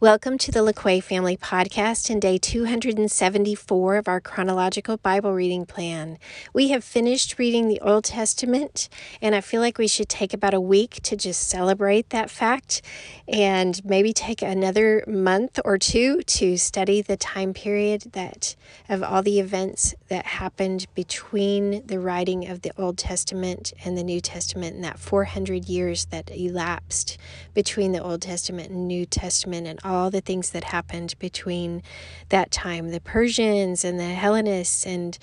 Welcome to the LaQuay Family Podcast and day 274 of our chronological Bible reading plan. We have finished reading the Old Testament, and I feel like we should take about a week to just celebrate that fact and maybe take another month or two to study the time period that of all the events that happened between the writing of the Old Testament and the New Testament and that 400 years that elapsed between the Old Testament and New Testament and all the things that happened between that time the Persians and the Hellenists and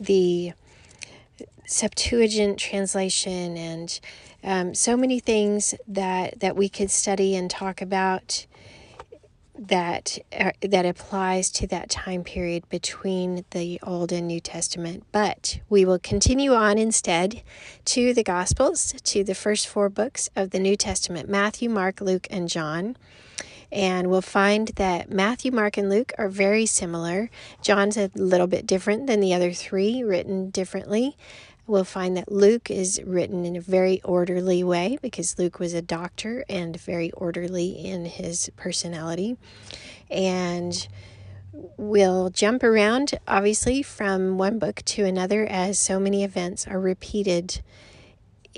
the Septuagint translation and um, so many things that that we could study and talk about that uh, that applies to that time period between the Old and New Testament. But we will continue on instead to the Gospels, to the first four books of the New Testament Matthew, Mark, Luke, and John. And we'll find that Matthew, Mark, and Luke are very similar. John's a little bit different than the other three, written differently. We'll find that Luke is written in a very orderly way because Luke was a doctor and very orderly in his personality. And we'll jump around, obviously, from one book to another as so many events are repeated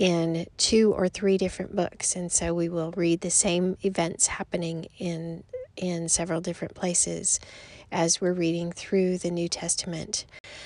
in two or three different books and so we will read the same events happening in in several different places as we're reading through the New Testament.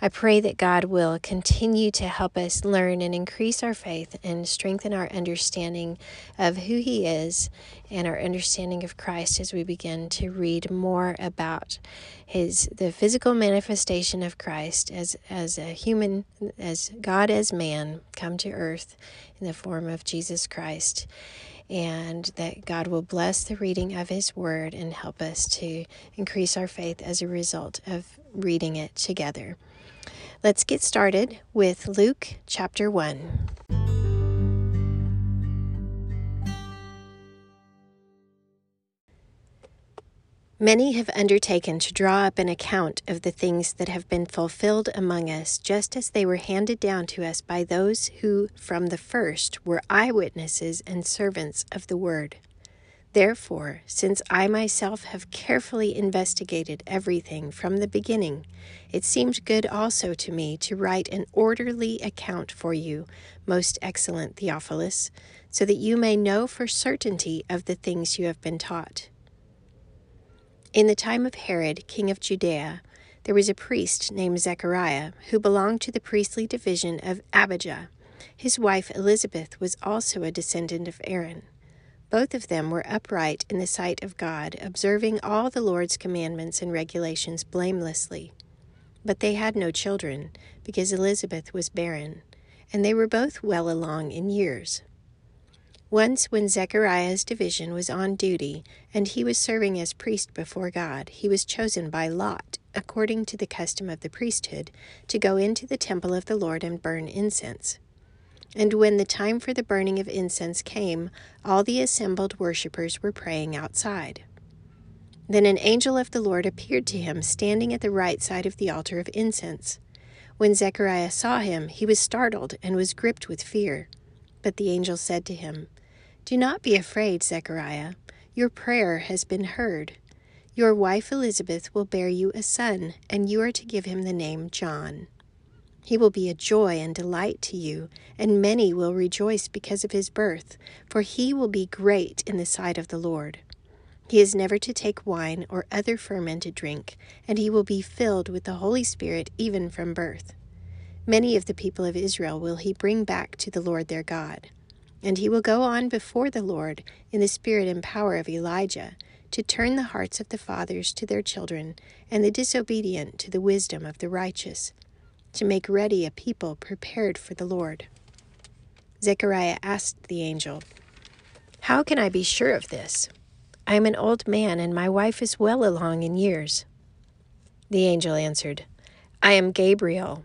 I pray that God will continue to help us learn and increase our faith and strengthen our understanding of who He is and our understanding of Christ as we begin to read more about His the physical manifestation of Christ as as a human, as God as man come to earth in the form of Jesus Christ and that God will bless the reading of His Word and help us to increase our faith as a result of reading it together. Let's get started with Luke chapter 1. Many have undertaken to draw up an account of the things that have been fulfilled among us, just as they were handed down to us by those who from the first were eyewitnesses and servants of the word. Therefore, since I myself have carefully investigated everything from the beginning, it seemed good also to me to write an orderly account for you, most excellent Theophilus, so that you may know for certainty of the things you have been taught. In the time of Herod, king of Judea, there was a priest named Zechariah who belonged to the priestly division of Abijah. His wife Elizabeth was also a descendant of Aaron. Both of them were upright in the sight of God, observing all the Lord's commandments and regulations blamelessly. But they had no children, because Elizabeth was barren, and they were both well along in years. Once, when Zechariah's division was on duty and he was serving as priest before God, he was chosen by Lot, according to the custom of the priesthood, to go into the temple of the Lord and burn incense. And when the time for the burning of incense came, all the assembled worshippers were praying outside. Then an angel of the Lord appeared to him, standing at the right side of the altar of incense. When Zechariah saw him, he was startled and was gripped with fear. But the angel said to him, do not be afraid, Zechariah. Your prayer has been heard. Your wife Elizabeth will bear you a son, and you are to give him the name John. He will be a joy and delight to you, and many will rejoice because of his birth, for he will be great in the sight of the Lord. He is never to take wine or other fermented drink, and he will be filled with the Holy Spirit even from birth. Many of the people of Israel will he bring back to the Lord their God. And he will go on before the Lord in the spirit and power of Elijah to turn the hearts of the fathers to their children and the disobedient to the wisdom of the righteous, to make ready a people prepared for the Lord. Zechariah asked the angel, How can I be sure of this? I am an old man, and my wife is well along in years. The angel answered, I am Gabriel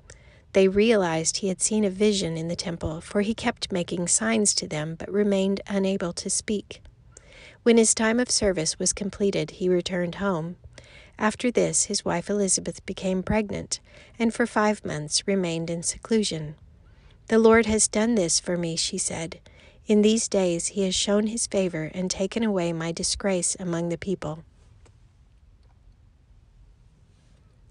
They realized he had seen a vision in the temple, for he kept making signs to them, but remained unable to speak. When his time of service was completed, he returned home. After this, his wife Elizabeth became pregnant, and for five months remained in seclusion. The Lord has done this for me, she said. In these days he has shown his favor and taken away my disgrace among the people.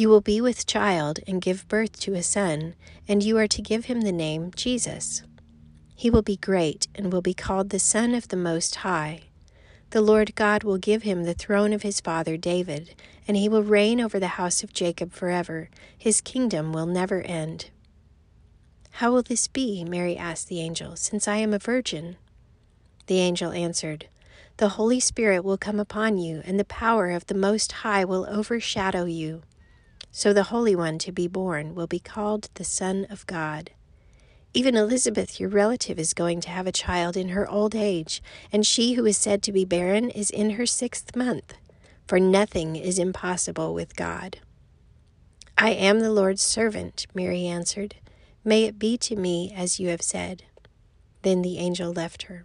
You will be with child and give birth to a son, and you are to give him the name Jesus. He will be great and will be called the Son of the Most High. The Lord God will give him the throne of his father David, and he will reign over the house of Jacob forever. His kingdom will never end. How will this be? Mary asked the angel, since I am a virgin. The angel answered, The Holy Spirit will come upon you, and the power of the Most High will overshadow you. So the Holy One to be born will be called the Son of God. Even Elizabeth, your relative, is going to have a child in her old age, and she who is said to be barren is in her sixth month, for nothing is impossible with God. I am the Lord's servant, Mary answered. May it be to me as you have said. Then the angel left her.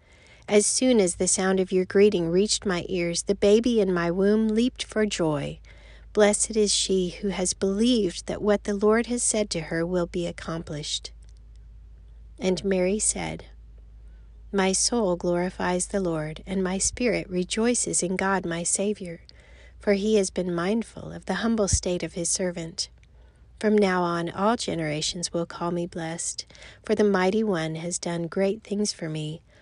As soon as the sound of your greeting reached my ears, the baby in my womb leaped for joy. Blessed is she who has believed that what the Lord has said to her will be accomplished. And Mary said, My soul glorifies the Lord, and my spirit rejoices in God my Saviour, for he has been mindful of the humble state of his servant. From now on, all generations will call me blessed, for the Mighty One has done great things for me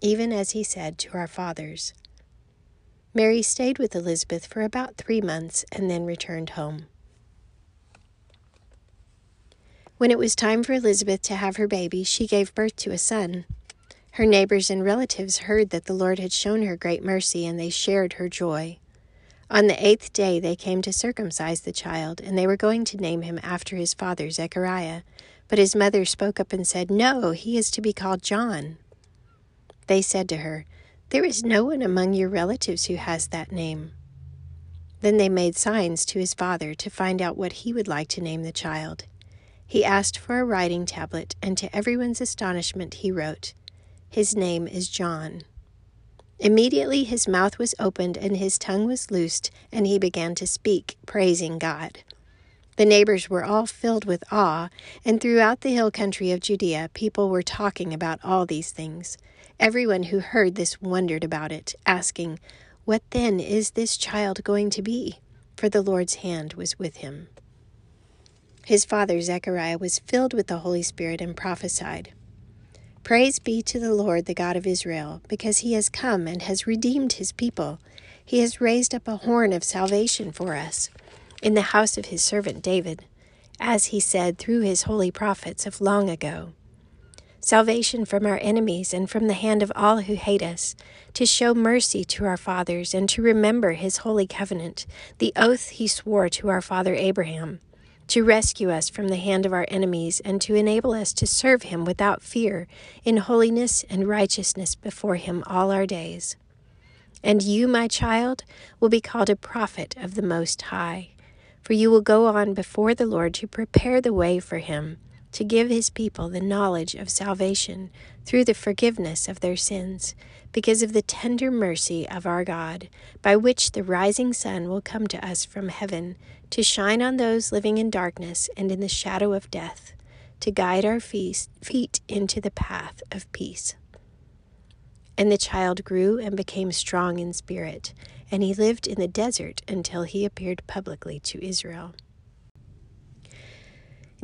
even as he said to our fathers. Mary stayed with Elizabeth for about three months and then returned home. When it was time for Elizabeth to have her baby, she gave birth to a son. Her neighbors and relatives heard that the Lord had shown her great mercy, and they shared her joy. On the eighth day they came to circumcise the child, and they were going to name him after his father Zechariah. But his mother spoke up and said, No, he is to be called John. They said to her, There is no one among your relatives who has that name. Then they made signs to his father to find out what he would like to name the child. He asked for a writing tablet, and to everyone's astonishment, he wrote, His name is John. Immediately his mouth was opened and his tongue was loosed, and he began to speak, praising God. The neighbors were all filled with awe, and throughout the hill country of Judea, people were talking about all these things. Everyone who heard this wondered about it, asking, What then is this child going to be? For the Lord's hand was with him. His father Zechariah was filled with the Holy Spirit and prophesied. Praise be to the Lord, the God of Israel, because he has come and has redeemed his people. He has raised up a horn of salvation for us in the house of his servant David, as he said through his holy prophets of long ago salvation from our enemies and from the hand of all who hate us, to show mercy to our fathers and to remember his holy covenant, the oath he swore to our father Abraham, to rescue us from the hand of our enemies, and to enable us to serve him without fear, in holiness and righteousness before him all our days. And you, my child, will be called a prophet of the Most High, for you will go on before the Lord to prepare the way for him, to give his people the knowledge of salvation through the forgiveness of their sins, because of the tender mercy of our God, by which the rising sun will come to us from heaven to shine on those living in darkness and in the shadow of death, to guide our feet into the path of peace. And the child grew and became strong in spirit, and he lived in the desert until he appeared publicly to Israel.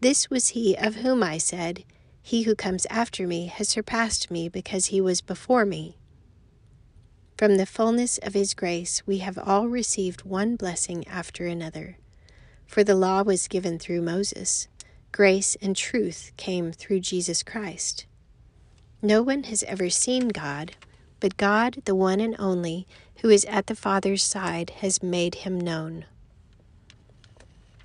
This was he of whom I said, He who comes after me has surpassed me because he was before me. From the fullness of his grace we have all received one blessing after another. For the law was given through Moses grace and truth came through Jesus Christ. No one has ever seen God, but God, the one and only, who is at the Father's side, has made him known.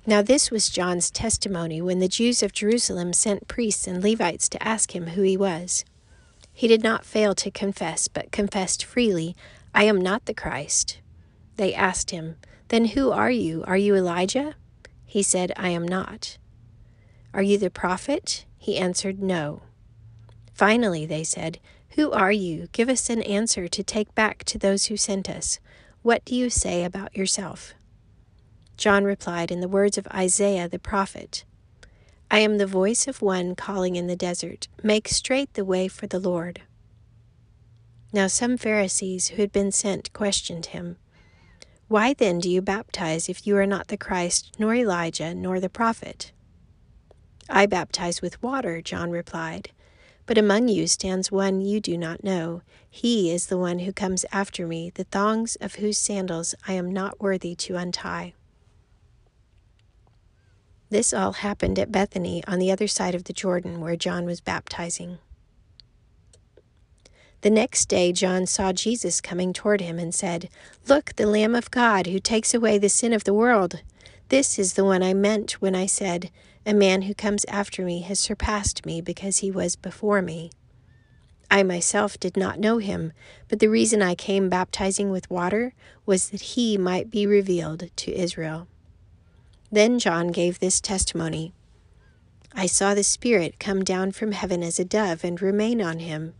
Now, this was John's testimony when the Jews of Jerusalem sent priests and Levites to ask him who he was. He did not fail to confess, but confessed freely, I am not the Christ. They asked him, Then who are you? Are you Elijah? He said, I am not. Are you the prophet? He answered, No. Finally, they said, Who are you? Give us an answer to take back to those who sent us. What do you say about yourself? John replied in the words of Isaiah the prophet I am the voice of one calling in the desert, Make straight the way for the Lord. Now some Pharisees who had been sent questioned him. Why then do you baptize if you are not the Christ, nor Elijah, nor the prophet? I baptize with water, John replied. But among you stands one you do not know. He is the one who comes after me, the thongs of whose sandals I am not worthy to untie. This all happened at Bethany on the other side of the Jordan where John was baptizing. The next day John saw Jesus coming toward him and said, Look, the Lamb of God who takes away the sin of the world. This is the one I meant when I said, a man who comes after me has surpassed me because he was before me. I myself did not know him, but the reason I came baptizing with water was that he might be revealed to Israel. Then John gave this testimony I saw the Spirit come down from heaven as a dove and remain on him.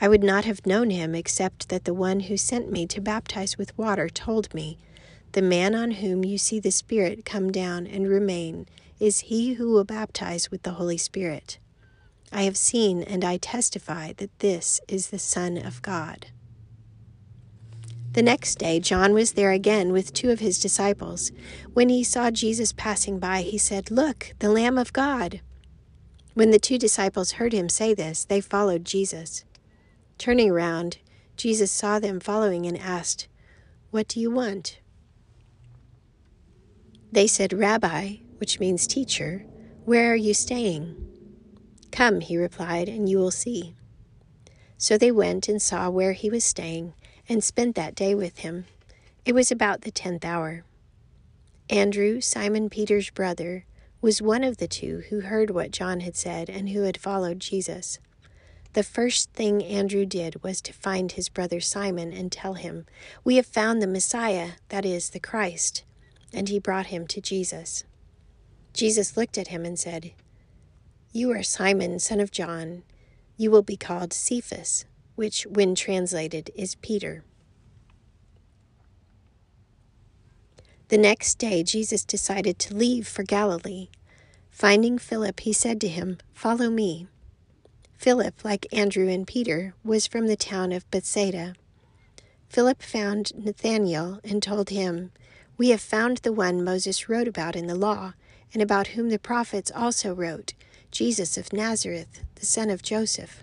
I would not have known him except that the one who sent me to baptize with water told me, The man on whom you see the Spirit come down and remain is he who will baptize with the Holy Spirit. I have seen and I testify that this is the Son of God. The next day, John was there again with two of his disciples. When he saw Jesus passing by, he said, Look, the Lamb of God. When the two disciples heard him say this, they followed Jesus. Turning around, Jesus saw them following and asked, What do you want? They said, Rabbi, which means teacher, where are you staying? Come, he replied, and you will see. So they went and saw where he was staying, and spent that day with him. It was about the tenth hour. Andrew, Simon Peter's brother, was one of the two who heard what John had said and who had followed Jesus. The first thing Andrew did was to find his brother Simon and tell him, We have found the Messiah, that is, the Christ. And he brought him to Jesus. Jesus looked at him and said, You are Simon, son of John. You will be called Cephas, which, when translated, is Peter. The next day, Jesus decided to leave for Galilee. Finding Philip, he said to him, Follow me. Philip, like Andrew and Peter, was from the town of Bethsaida. Philip found Nathanael and told him, We have found the one Moses wrote about in the law, and about whom the prophets also wrote, Jesus of Nazareth, the son of Joseph.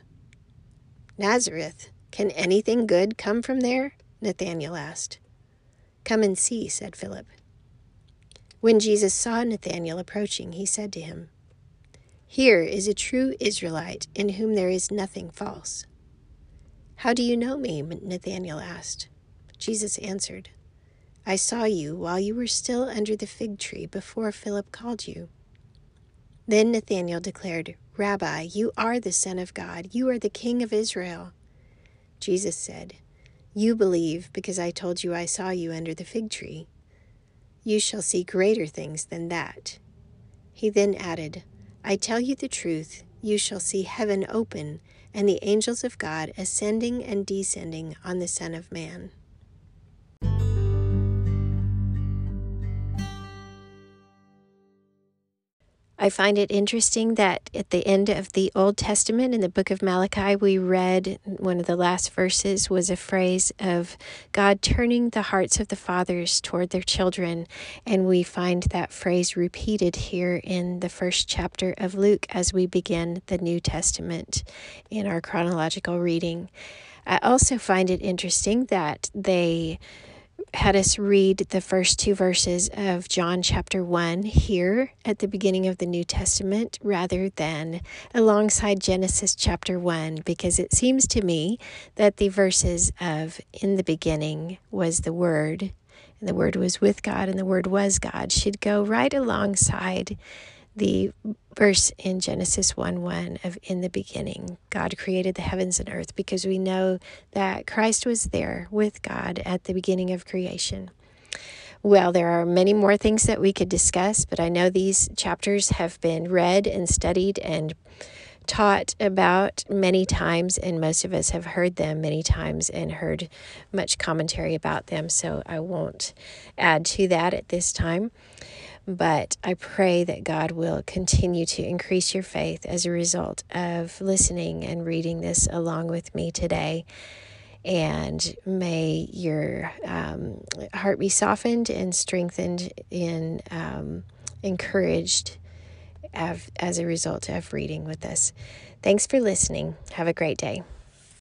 Nazareth? Can anything good come from there? Nathanael asked. Come and see, said Philip. When Jesus saw Nathanael approaching, he said to him, Here is a true Israelite in whom there is nothing false. How do you know me? Nathanael asked. Jesus answered, I saw you while you were still under the fig tree before Philip called you. Then Nathanael declared, Rabbi, you are the Son of God, you are the King of Israel. Jesus said, you believe because I told you I saw you under the fig tree. You shall see greater things than that. He then added, I tell you the truth, you shall see heaven open and the angels of God ascending and descending on the Son of Man. I find it interesting that at the end of the Old Testament, in the book of Malachi, we read one of the last verses was a phrase of God turning the hearts of the fathers toward their children. And we find that phrase repeated here in the first chapter of Luke as we begin the New Testament in our chronological reading. I also find it interesting that they had us read the first two verses of John chapter 1 here at the beginning of the New Testament rather than alongside Genesis chapter 1 because it seems to me that the verses of in the beginning was the Word and the Word was with God and the Word was God should go right alongside the verse in Genesis 1 1 of in the beginning, God created the heavens and earth because we know that Christ was there with God at the beginning of creation. Well, there are many more things that we could discuss, but I know these chapters have been read and studied and taught about many times, and most of us have heard them many times and heard much commentary about them, so I won't add to that at this time. But I pray that God will continue to increase your faith as a result of listening and reading this along with me today. And may your um, heart be softened and strengthened and um, encouraged as, a result of reading with us. Thanks for listening. Have a great day.